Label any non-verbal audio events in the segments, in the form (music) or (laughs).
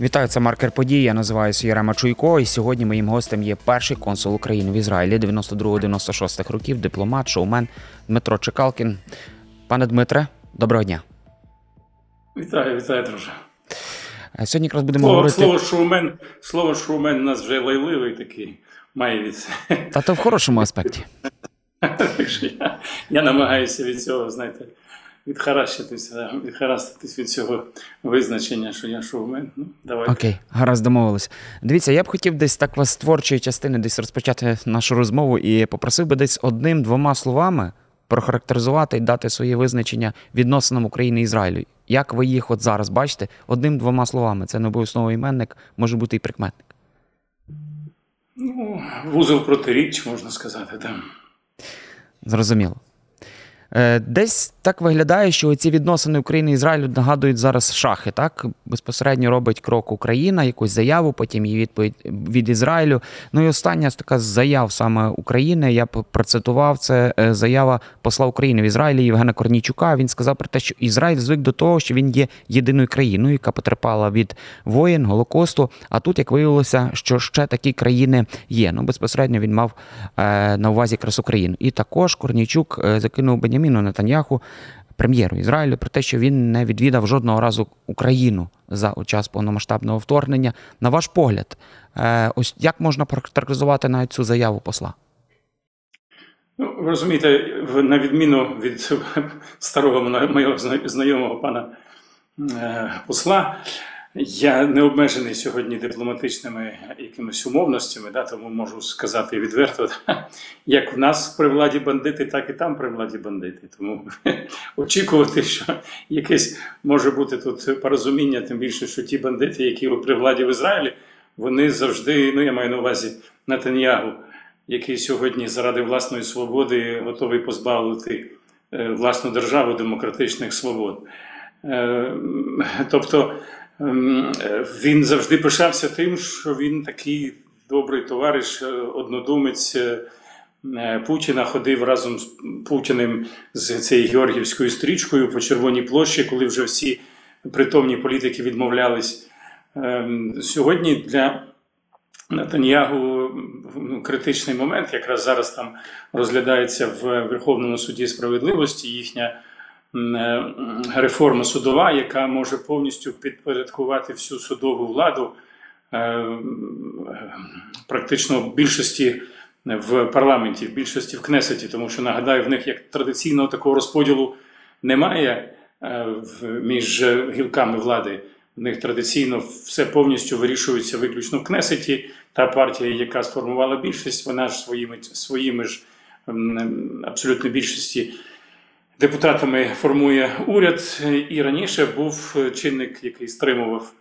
Вітаю, це маркер події. Я називаюся Ярема Чуйко. І сьогодні моїм гостем є перший консул України в Ізраїлі 92-96 років, дипломат, шоумен Дмитро Чекалкін. Пане Дмитре, доброго дня. Вітаю, вітаю, друже. Е, Сьогодні якраз будемо Слово, говорити. слово шоумен, слово шоумен у нас вже лайливий такий, має від. Та то в хорошому аспекті. (laughs) Я, я намагаюся від цього, знаєте, відхаращитися, відхараститись від цього визначення, що я шоумен. Ну, давайте. Окей, гаразд домовились. Дивіться, я б хотів десь так вас з творчої частини десь розпочати нашу розмову і попросив би десь одним-двома словами прохарактеризувати і дати своє визначення відносинам України і Ізраїлю. Як ви їх от зараз бачите? Одним-двома словами. Це не обов'язково іменник, може бути і прикметник. Ну, вузол протиріч, можна сказати, так. Зрозуміло. Е, Десь так виглядає, що ці відносини України і Ізраїлю нагадують зараз шахи. Так безпосередньо робить крок Україна, якусь заяву, потім її відповідь від Ізраїлю. Ну і остання така з заяв саме України. Я процитував це е, заява посла України в Ізраїлі Євгена Корнійчука. Він сказав про те, що Ізраїль звик до того, що він є єдиною країною, яка потерпала від воєн, голокосту. А тут, як виявилося, що ще такі країни є. Ну безпосередньо він мав е, на увазі якраз Україну. І також Корнійчук закинув Беняміну Нетаньяху, прем'єру Ізраїлю, про те, що він не відвідав жодного разу Україну за час повномасштабного вторгнення. На ваш погляд, е, ось як можна прохарактеризувати навіть цю заяву посла? Ну, ви розумієте, на відміну від (laughs) старого моєго знайомого пана е, посла, я не обмежений сьогодні дипломатичними якимись умовностями, да, тому можу сказати відверто, (laughs) як в нас при владі бандити, так і там при владі бандити. Тому (laughs) очікувати, що якесь може бути тут порозуміння, тим більше, що ті бандити, які при владі в Ізраїлі, вони завжди, ну я маю на увазі Натаньягу, який сьогодні заради власної свободи готовий позбавити е, власну державу демократичних свобод. Е, (laughs) Тобто він завжди пишався тим, що він такий добрий товариш, е, однодумець е, е, Путіна ходив разом з Путіним з цією Георгівською стрічкою по Червоній площі, коли вже всі притомні політики відмовлялись. Ем, Сьогодні для Натаньягу ну, критичний момент. Якраз зараз там розглядається в Верховному суді справедливості їхня реформа судова, яка може повністю підпорядкувати всю судову владу е, практично в більшості в парламенті, в більшості в Кнесеті, тому що нагадаю, в них як традиційного такого розподілу немає е, між гілками влади. В них традиційно все повністю вирішується виключно в Кнесеті. Та партія, яка сформувала більшість, вона ж своїми своїми ж абсолютно більшості депутатами формує уряд. І раніше був чинник, який стримував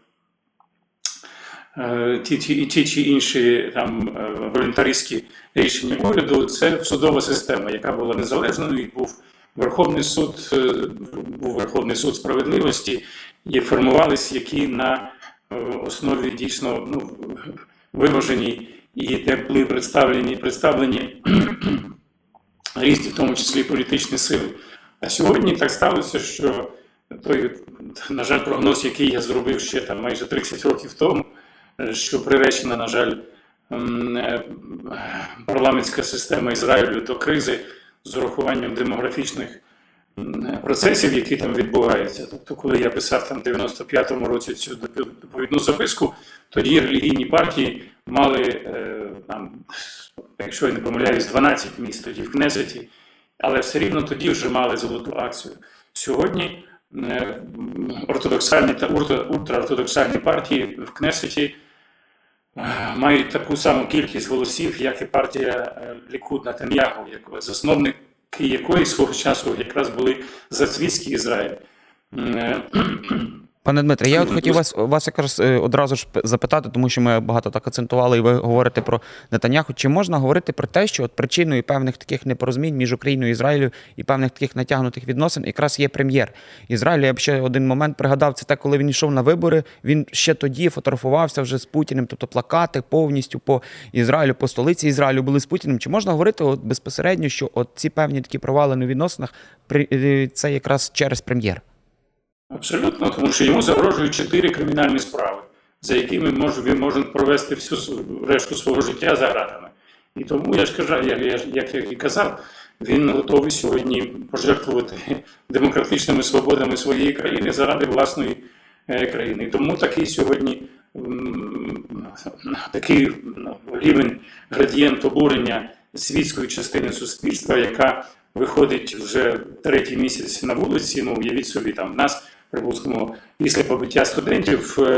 е, ті, ті, ті чи інші там е, волюнтаристські рішення уряду. Це судова система, яка була незалежною. І був Верховний суд, е, був Верховний суд справедливості, і формувались які на основі дійсно ну, виважені і де були представлені, представлені (clears throat) різні, в тому числі політичні сили. А сьогодні так сталося, що той, на жаль, прогноз, який я зробив ще там майже 30 років тому, е, що приречена, на жаль, е, парламентська система Ізраїлю до кризи з урахуванням демографічних процесів, які там відбуваються. Тобто, коли я писав там в 95-му році цю доповідну записку, тоді релігійні партії мали е, там, якщо я не помиляюсь, 12 місць тоді в Кнесеті, але все рівно тоді вже мали золоту акцію. Сьогодні е, ортодоксальні та ультраортодоксальні партії в Кнесеті е, мають таку саму кількість голосів, як і партія е, Лікуд Натаньягу, засновники якої свого часу якраз були зацвітський Ізраїль. Е, Пане Дмитре, я от хотів вас, вас якраз е, одразу ж запитати, тому що ми багато так акцентували, і ви говорите про Нетаняху. Чи можна говорити про те, що от причиною певних таких непорозумінь між Україною і Ізраїлем і певних таких натягнутих відносин якраз є прем'єр Ізраїлю? Я б ще один момент пригадав, це те, коли він йшов на вибори. Він ще тоді фотографувався вже з Путіним, тобто плакати повністю по Ізраїлю, по столиці Ізраїлю були з Путіним. Чи можна говорити от безпосередньо, що от ці певні такі провалини в відносинах е, це якраз через прем'єр? Абсолютно, тому що йому загрожують чотири кримінальні справи за якими може, він може провести всю решту свого життя за гратами. І тому я ж кажу, як, як я і казав, він готовий сьогодні пожертвувати демократичними свободами своєї країни заради власної е, країни. І тому такий сьогодні такий ну, рівень градієнт обурення світської частини суспільства, яка виходить вже третій місяць на вулиці. Ну, уявіть собі, там нас, припустимо, після побиття студентів 1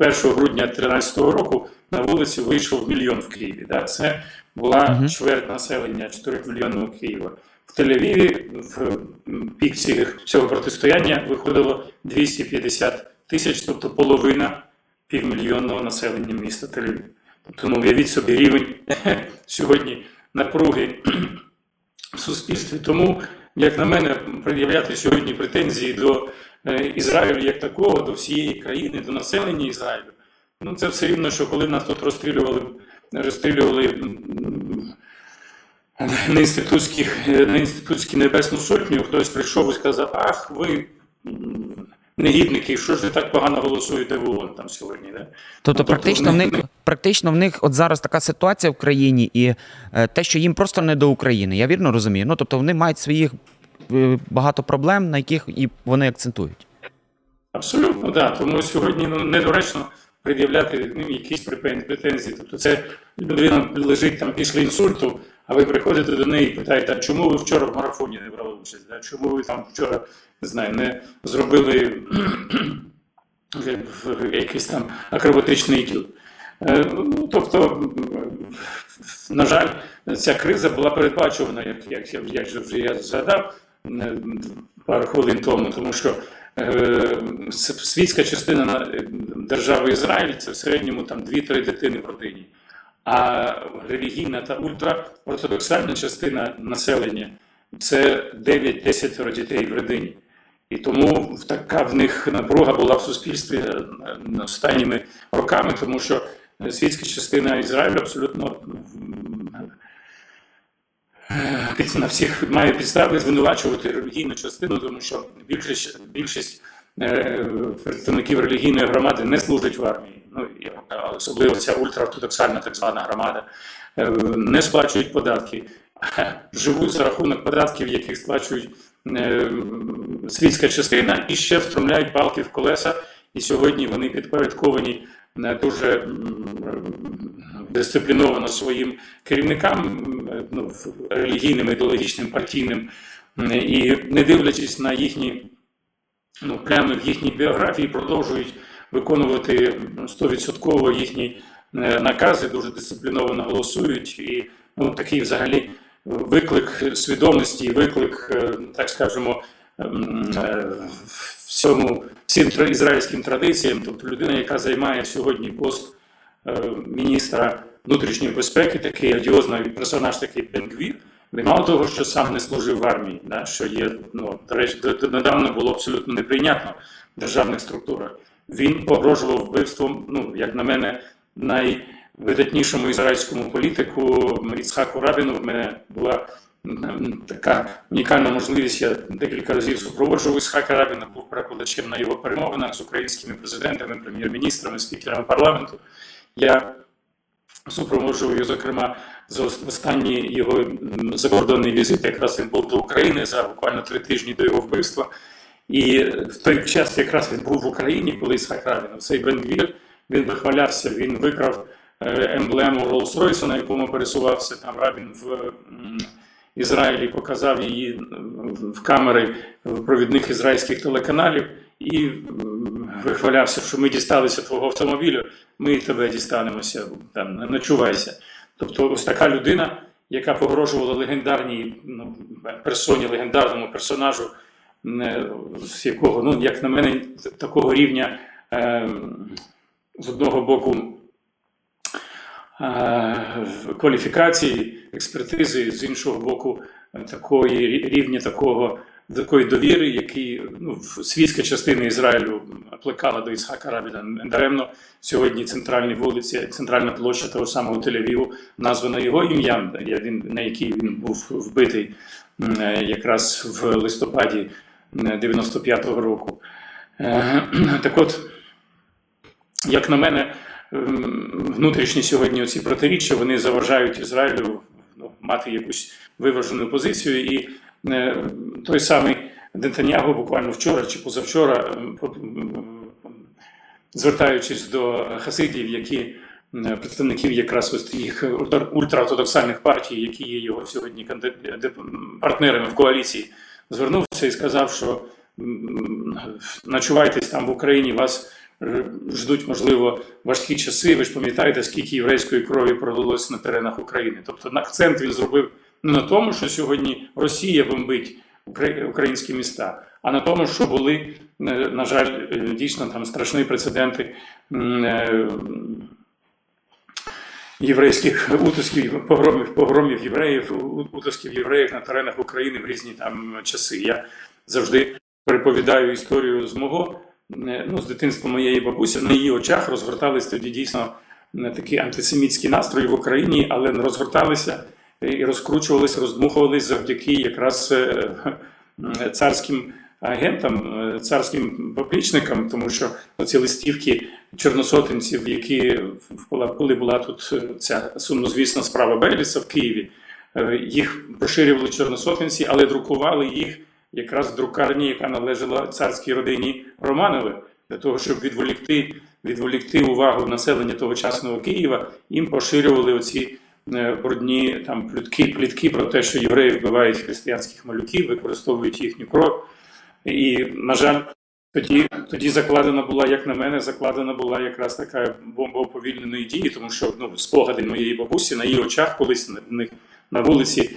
е, (clears throat) грудня 2013 року на вулиці вийшов мільйон в Києві. Да? Це була чверть населення 4 мільйонного Києва. В Тель-Авіві в пік цього протистояння виходило 250 тисяч, тобто половина півмільйонного населення міста Тель-Авів. Тобто, ну, уявіть собі рівень (clears throat) сьогодні напруги (clears throat) в суспільстві. Тому, як на мене, пред'являти сьогодні претензії до Ізраїлю як такого, до всієї країни, до населення Ізраїлю. Ну, це все рівно, що коли нас тут розстрілювали, розстрілювали на інститутських, на інститутській Небесну Сотню, хтось прийшов і сказав, ах, ви негідники, що ж ви так погано голосуєте в ООН там сьогодні. Да? Тобто, ну, практично, в них, практично в них от зараз така ситуація в країні, і е, те, що їм просто не до України, я вірно розумію. Ну, тобто вони мають своїх е, багато проблем, на яких і вони акцентують. Абсолютно, так. Тому сьогодні ну, недоречно пред'являти ну, якісь претензії. Тобто це людина лежить там після інсульту, а ви приходите до неї і питаєте, а чому ви вчора в марафоні не брали участь? Да? Чому ви там вчора не знаю, не зробили (clears throat) якийсь там акробатичний етюд? Е, ну, Тобто, на жаль, ця криза була передбачувана, як як, як вже я згадав е, пару хвилин тому, тому що е, світська частина держави Ізраїль це в середньому там 2-3 дитини в родині, а релігійна та ультраортодоксальна частина населення це 9-10 дітей в родині. І тому така в них напруга була в суспільстві е, останніми роками, тому що світська частина Ізраїлю абсолютно на всіх має підстави звинувачувати релігійну частину, тому що більшість більшість е, представників релігійної громади не служать в армії. Ну особливо ця ультраортодоксальна так звана громада, е, не сплачують податки, (laughs) живуть за рахунок податків, яких сплачують е, світська частина, і ще встромляють палки в колеса. І сьогодні вони підпорядковані дуже дисципліновано своїм керівникам, ну, релігійним, ідеологічним, партійним, і не дивлячись на їхні ну, прямо в їхній біографії, продовжують виконувати 100% їхні е, накази, дуже дисципліновано голосують. І ну, такий взагалі виклик свідомості, виклик, е, так скажемо, ем, е, всьому всім ізраїльським традиціям, тобто людина, яка займає сьогодні пост міністра внутрішньої безпеки, такий одіозний персонаж, такий Бенгвір, він мало того, що сам не служив в армії, да, що є, ну, до речі, недавно було абсолютно неприйнятно в державних структурах. Він погрожував вбивством, ну, як на мене, найвидатнішому ізраїльському політику Іцхаку Рабіну. В мене була така унікальна можливість. Я декілька разів супроводжував Ісхака Рабіна, був перекладачем на його перемовинах з українськими президентами, прем'єр-міністрами, спікерами парламенту. Я супроводжував зокрема, за останній його закордонний візит, якраз він був до України за буквально три тижні до його вбивства. І в той час якраз він був в Україні, коли Ісхак Рабін, цей Бенгвір, він вихвалявся, він викрав е, емблему Роллс-Ройса, на якому пересувався там Рабін в Ізраїлі, показав її в камери провідних ізраїльських телеканалів і вихвалявся, що ми дісталися твого автомобілю, ми тебе дістанемося, там ночувайся. Тобто, ось така людина, яка погрожувала легендарній ну, персоні, легендарному персонажу з якого, ну, як на мене, такого рівня е, з одного боку кваліфікації, експертизи, з іншого боку, такої рівня такого. Такої довіри, який ну, світська частина Ізраїлю плекала до Ісхака Рабіна даремно сьогодні центральні вулиці, центральна площа того самого Тель-Авіву названа його ім'ям, на якій він був вбитий е, якраз в листопаді 95-го року. Е, (clears throat) так от, як на мене, внутрішні сьогодні ці протиріччя вони заважають Ізраїлю ну, мати якусь виважену позицію. І е, той самий Нетаньягу буквально вчора чи позавчора, звертаючись до хасидів, які представників якраз ось їх ультраортодоксальних партій, які є його сьогодні партнерами в коаліції, звернувся і сказав, що ночувайтесь там в Україні, вас е, ждуть, можливо, важкі часи. Ви ж пам'ятаєте, скільки єврейської крові пролилось на теренах України. Тобто акцент він зробив не на тому, що сьогодні Росія бомбить українські міста, а на тому, що були, е, на жаль, е, дійсно там страшні прецеденти єврейських утисків, погромів, погромів євреїв, утисків євреїв на теренах України в різні там часи. Я завжди переповідаю історію з мого е, ну, з дитинства моєї бабусі. На її очах розгортались тоді дійсно е, такі антисемітські настрої в Україні, але розгорталися і розкручувалися, роздмухувались завдяки якраз е, царським агентам, царським поплічникам, тому що ці листівки чорносотенців, які коли була тут ця сумнозвісна справа Беліса в Києві, їх поширювали чорносотенці, але друкували їх якраз друкарні, яка належала царській родині Романови, для того, щоб відволікти відволікти увагу населення тогочасного Києва, їм поширювали оці е, брудні там плітки, плітки про те, що євреї вбивають християнських малюків, використовують їхню кров. І, на жаль, тоді тоді закладена була, як на мене, закладена була якраз така бомба уповільненої дії, тому що ну, спогади моєї бабусі на її очах колись на них на вулиці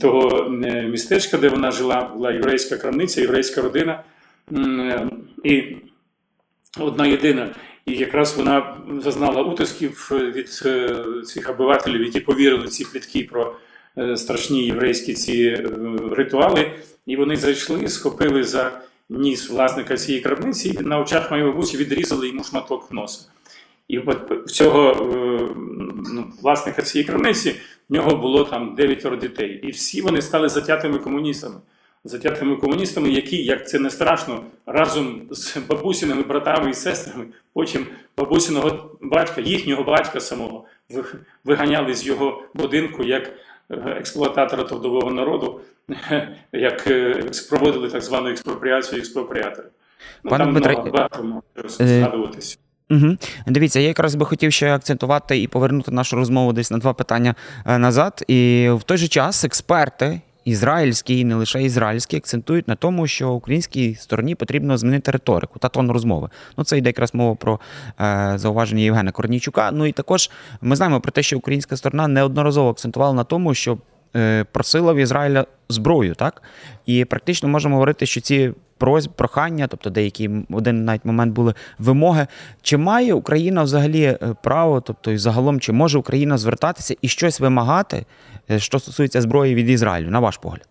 того е, містечка, де вона жила, була єврейська крамниця, єврейська родина. Е, і одна єдина. І якраз вона зазнала утисків від е, цих обивателів, які повірили ці плітки про страшні єврейські ці ритуали. І вони зайшли, схопили за ніс власника цієї крамниці, і на очах моєї бабусі відрізали йому шматок носа. І в цього ну, власника цієї крамниці в нього було там дев'ятеро дітей. І всі вони стали затятими комуністами. Затятими комуністами, які, як це не страшно, разом з бабусіними братами і сестрами, потім бабусиного батька, їхнього батька самого, виганяли з його будинку як е, експлуататора трудового народу, (laughs) як е, проводили так звану експропріацію експропріатори. Ну, Там Дмитре... багато може е, згадуватися. Угу. Дивіться, я якраз би хотів ще акцентувати і повернути нашу розмову десь на два питання е, назад. І в той же час експерти. Ізраїльські і не лише ізраїльські акцентують на тому, що українській стороні потрібно змінити риторику та тон розмови. Ну це йде якраз мова про е, зауваження Євгена Корнійчука. Ну і також ми знаємо про те, що українська сторона неодноразово акцентувала на тому, що просила в Ізраїля зброю, так і практично можемо говорити, що ці просьб, прохання, тобто деякі один навіть момент були вимоги. Чи має Україна взагалі е, право, тобто і загалом, чи може Україна звертатися і щось вимагати, е, що стосується зброї від Ізраїлю, на ваш погляд?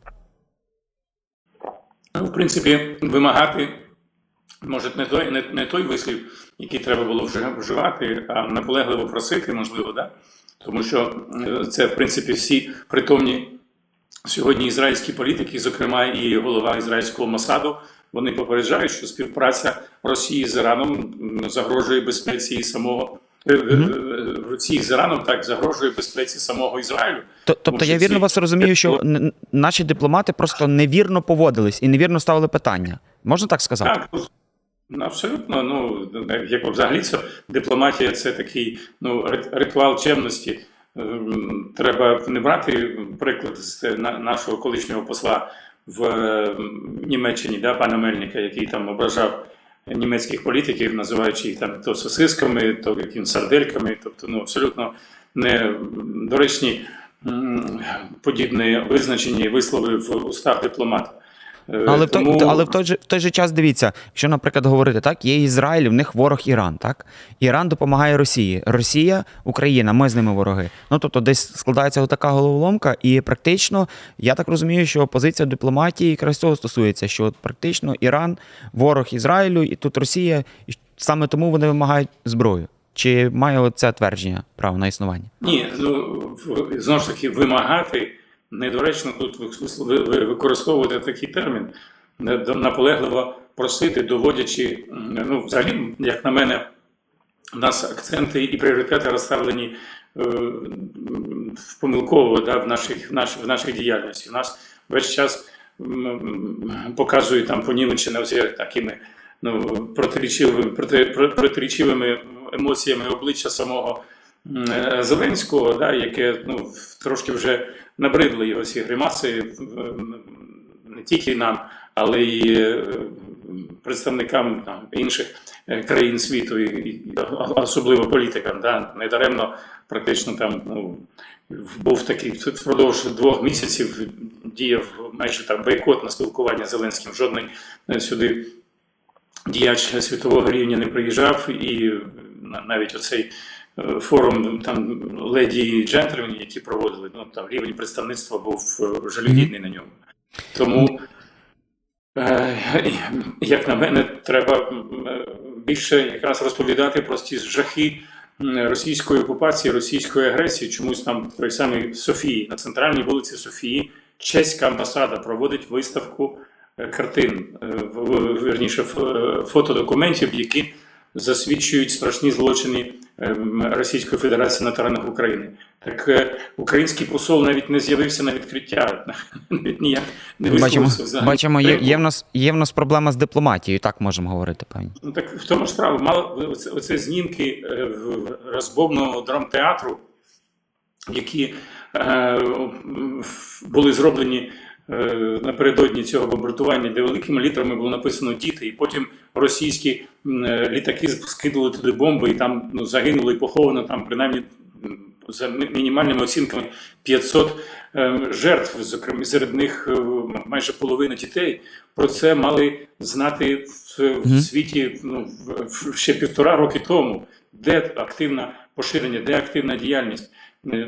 Ну, в принципі, вимагати може не той не, не той вислів, який треба було вже вживати, а наполегливо просити, можливо, да? Тому що е, це, в принципі, всі притомні сьогодні ізраїльські політики, зокрема і голова ізраїльського Масаду, вони попереджають, що співпраця Росії з Іраном загрожує безпеці і самого. Mm-hmm. Росії з Іраном так загрожує безпеці самого Ізраїлю. Тобто я вірно вас розумію, що наші дипломати просто невірно поводились і невірно ставили питання. Можна так сказати? Так, абсолютно. Ну як взагалі це дипломатія це такий ну ритуал чемності. Ем, треба не брати приклад з нашого колишнього посла в Німеччині, да, пана Мельника, який там ображав німецьких політиків, називаючи їх там то сосисками, то якимось сардельками, тобто ну, абсолютно недоречні подібні визначені вислови в устах дипломата. Е, але Тому... в той, але в той же в той же час дивіться, якщо, наприклад, говорити так, є Ізраїль, в них ворог Іран. Так Іран допомагає Росії, Росія, Україна, ми з ними вороги. Ну тобто, десь складається така головоломка, і практично я так розумію, що позиція дипломатії якраз цього стосується, що от практично Іран ворог Ізраїлю, і тут Росія, і саме тому вони вимагають зброю. Чи має це твердження право на існування? Ні, ну знову ж таки вимагати недоречно тут використовувати такий термін, наполегливо просити, доводячи, ну, взагалі, як на мене, у нас акценти і пріоритети розставлені е, помилково да, в наших в нашій, в нашій діяльності. У нас весь час показують там понімеччина такими ну, протирічивими, проти, протирічивими емоціями обличчя самого Зеленського, да, яке ну, трошки вже набридли його ці гримаси не тільки нам, але й е, представникам там, інших е, країн світу, і, особливо політикам. Да? Недаремно практично там ну, був такий впродовж двох місяців діяв майже там бойкот на спілкування з Зеленським. Жодний е, сюди діяч світового рівня не приїжджав, і навіть оцей. Форум там леді і джентльменів, які проводили, ну там рівень представництва був жалюгідний на ньому. Тому, е, як на мене, треба більше якраз розповідати про ті жахи російської окупації, російської агресії. Чомусь там той самий Софії, на центральній вулиці Софії, чеська амбасада проводить виставку е, картин, е, верніше фотодокументів, які засвідчують страшні злочини ем, Російської Федерації на теренах України. Так е, український посол навіть не з'явився на відкриття, (laughs) навіть ніяк не бачимо. Бачимо, є, є в нас є в нас проблема з дипломатією. Так можемо говорити, пані. Ну так в тому ж справа мало оце, оце знімки е, розбовного драмтеатру, які е, були зроблені. Е, напередодні цього бомбардування, де великими літерами було написано діти, і потім російські е, літаки скидували туди бомби, і там ну, загинуло і поховано там принаймні за мінімальними оцінками 500 е, жертв, зокрема серед них майже половина дітей. Про це мали знати в світі ну, ще півтора роки тому, де активне поширення, де активна діяльність.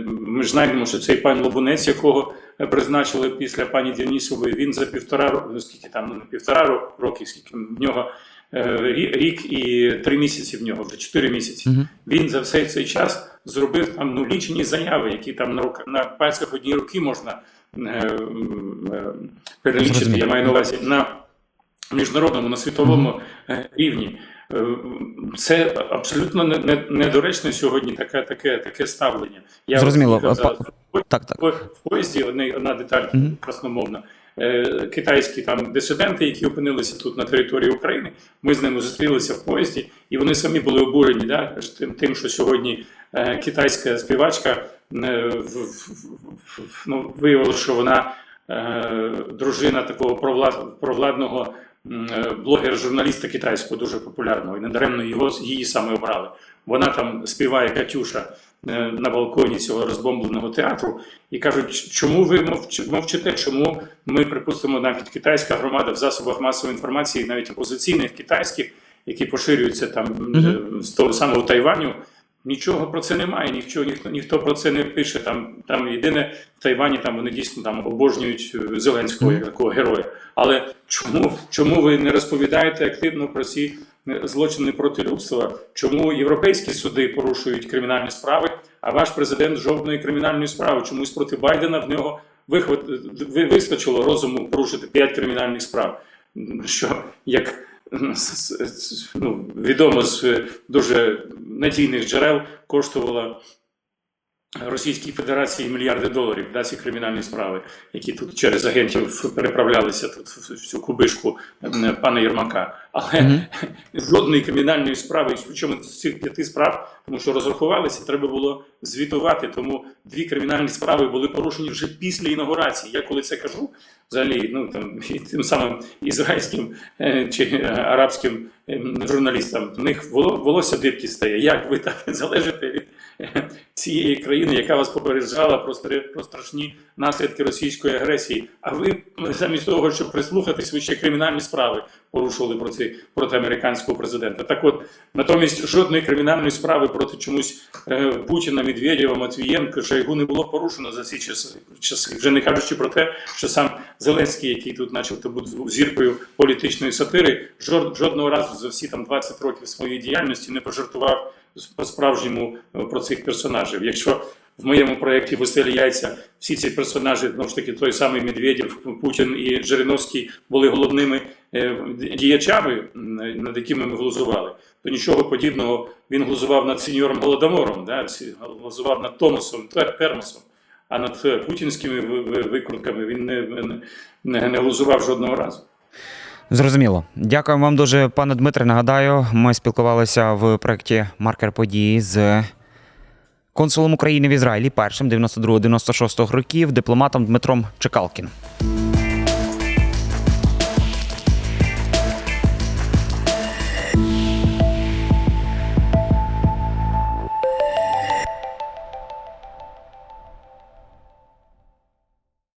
Ми ж знаємо, що цей пан Лобунець, якого призначили після пані Діонісової, він за півтора року, ну, скільки там ну, півтора роки, скільки в нього е, рік і три місяці в нього, вже чотири місяці. Угу. Він за все цей час зробив там ну, лічені заяви, які там на рука, на пальцях одній руки можна е, е, перелічити. Я маю на увазі на міжнародному, на світовому е, рівні. Це абсолютно недоречно сьогодні таке таке, таке ставлення. Я Зрозуміло. В, так, так. в поїзді одна, одна деталь mm красномовна. Е, китайські там дисиденти, які опинилися тут на території України, ми з ними зустрілися в поїзді, і вони самі були обурені да, тим, що сьогодні е, китайська співачка ну, виявила, що вона дружина такого провладного Е, блогер-журналіста китайського, дуже популярного, і недаремно його її саме обрали. Вона там співає Катюша е, на балконі цього розбомбленого театру і кажуть, чому ви мовчите, чому ми припустимо навіть китайська громада в засобах масової інформації, навіть опозиційних китайських, які поширюються там mm з того самого Тайваню. Нічого про це немає, ніхто ніхто ніхто про це не пише. Там там єдине в Тайвані, там вони дійсно там обожнюють е, Зеленського як такого героя. Але чому чому ви не розповідаєте активно про ці е, злочини проти людства? Чому європейські суди порушують кримінальні справи? А ваш президент жодної кримінальної справи чомусь проти Байдена в нього вихват вистачило розуму порушити п'ять кримінальних справ? Що як ну, відомо з дуже надійних джерел коштувала Російській Федерації мільярди доларів да, ці кримінальні справи, які тут через агентів переправлялися тут в цю кубишку пана Єрмака. Але mm -hmm. (laughs) жодної кримінальної справи, причому з цих п'яти справ, тому що розрахувалися, треба було звітувати. Тому дві кримінальні справи були порушені вже після інаугурації. Я коли це кажу, взагалі, ну там (laughs) тим самим ізраїльським е, чи арабським е, журналістам, в них волосся дибки стає. Як ви так (laughs) залежите від (laughs) цієї країни, яка вас попереджала про про страшні наслідки російської агресії? А ви замість того, щоб прислухатись, ви ще кримінальні справи порушували проти проти американського президента? Так, от натомість жодної кримінальної справи проти чомусь Путіна, Медведєва, Матвієнка, Шойгу не було порушено за ці часи. часи. Вже не кажучи про те, що сам Зеленський, який тут, начебто, був зіркою політичної сатири, жодного разу за всі там 20 років своєї діяльності не пожартував по-справжньому е, про цих персонажів. Якщо в моєму проєкті «Веселі яйця всі ці персонажі, знову ж таки, той самий Медведєв, Путін і Жириновський були головними е, діячами, над якими ми глузували, то нічого подібного він глузував над сеньором Голодомором, да, глузував над Томасом Тер- Термосом, а над е, путінськими ви- ви- викрутками він не, не, не глузував жодного разу. Зрозуміло. Дякую вам дуже, пане Дмитре. Нагадаю, ми спілкувалися в проєкті Маркер події з консулом України в Ізраїлі, першим 92-96 років, дипломатом Дмитром Чекалкін.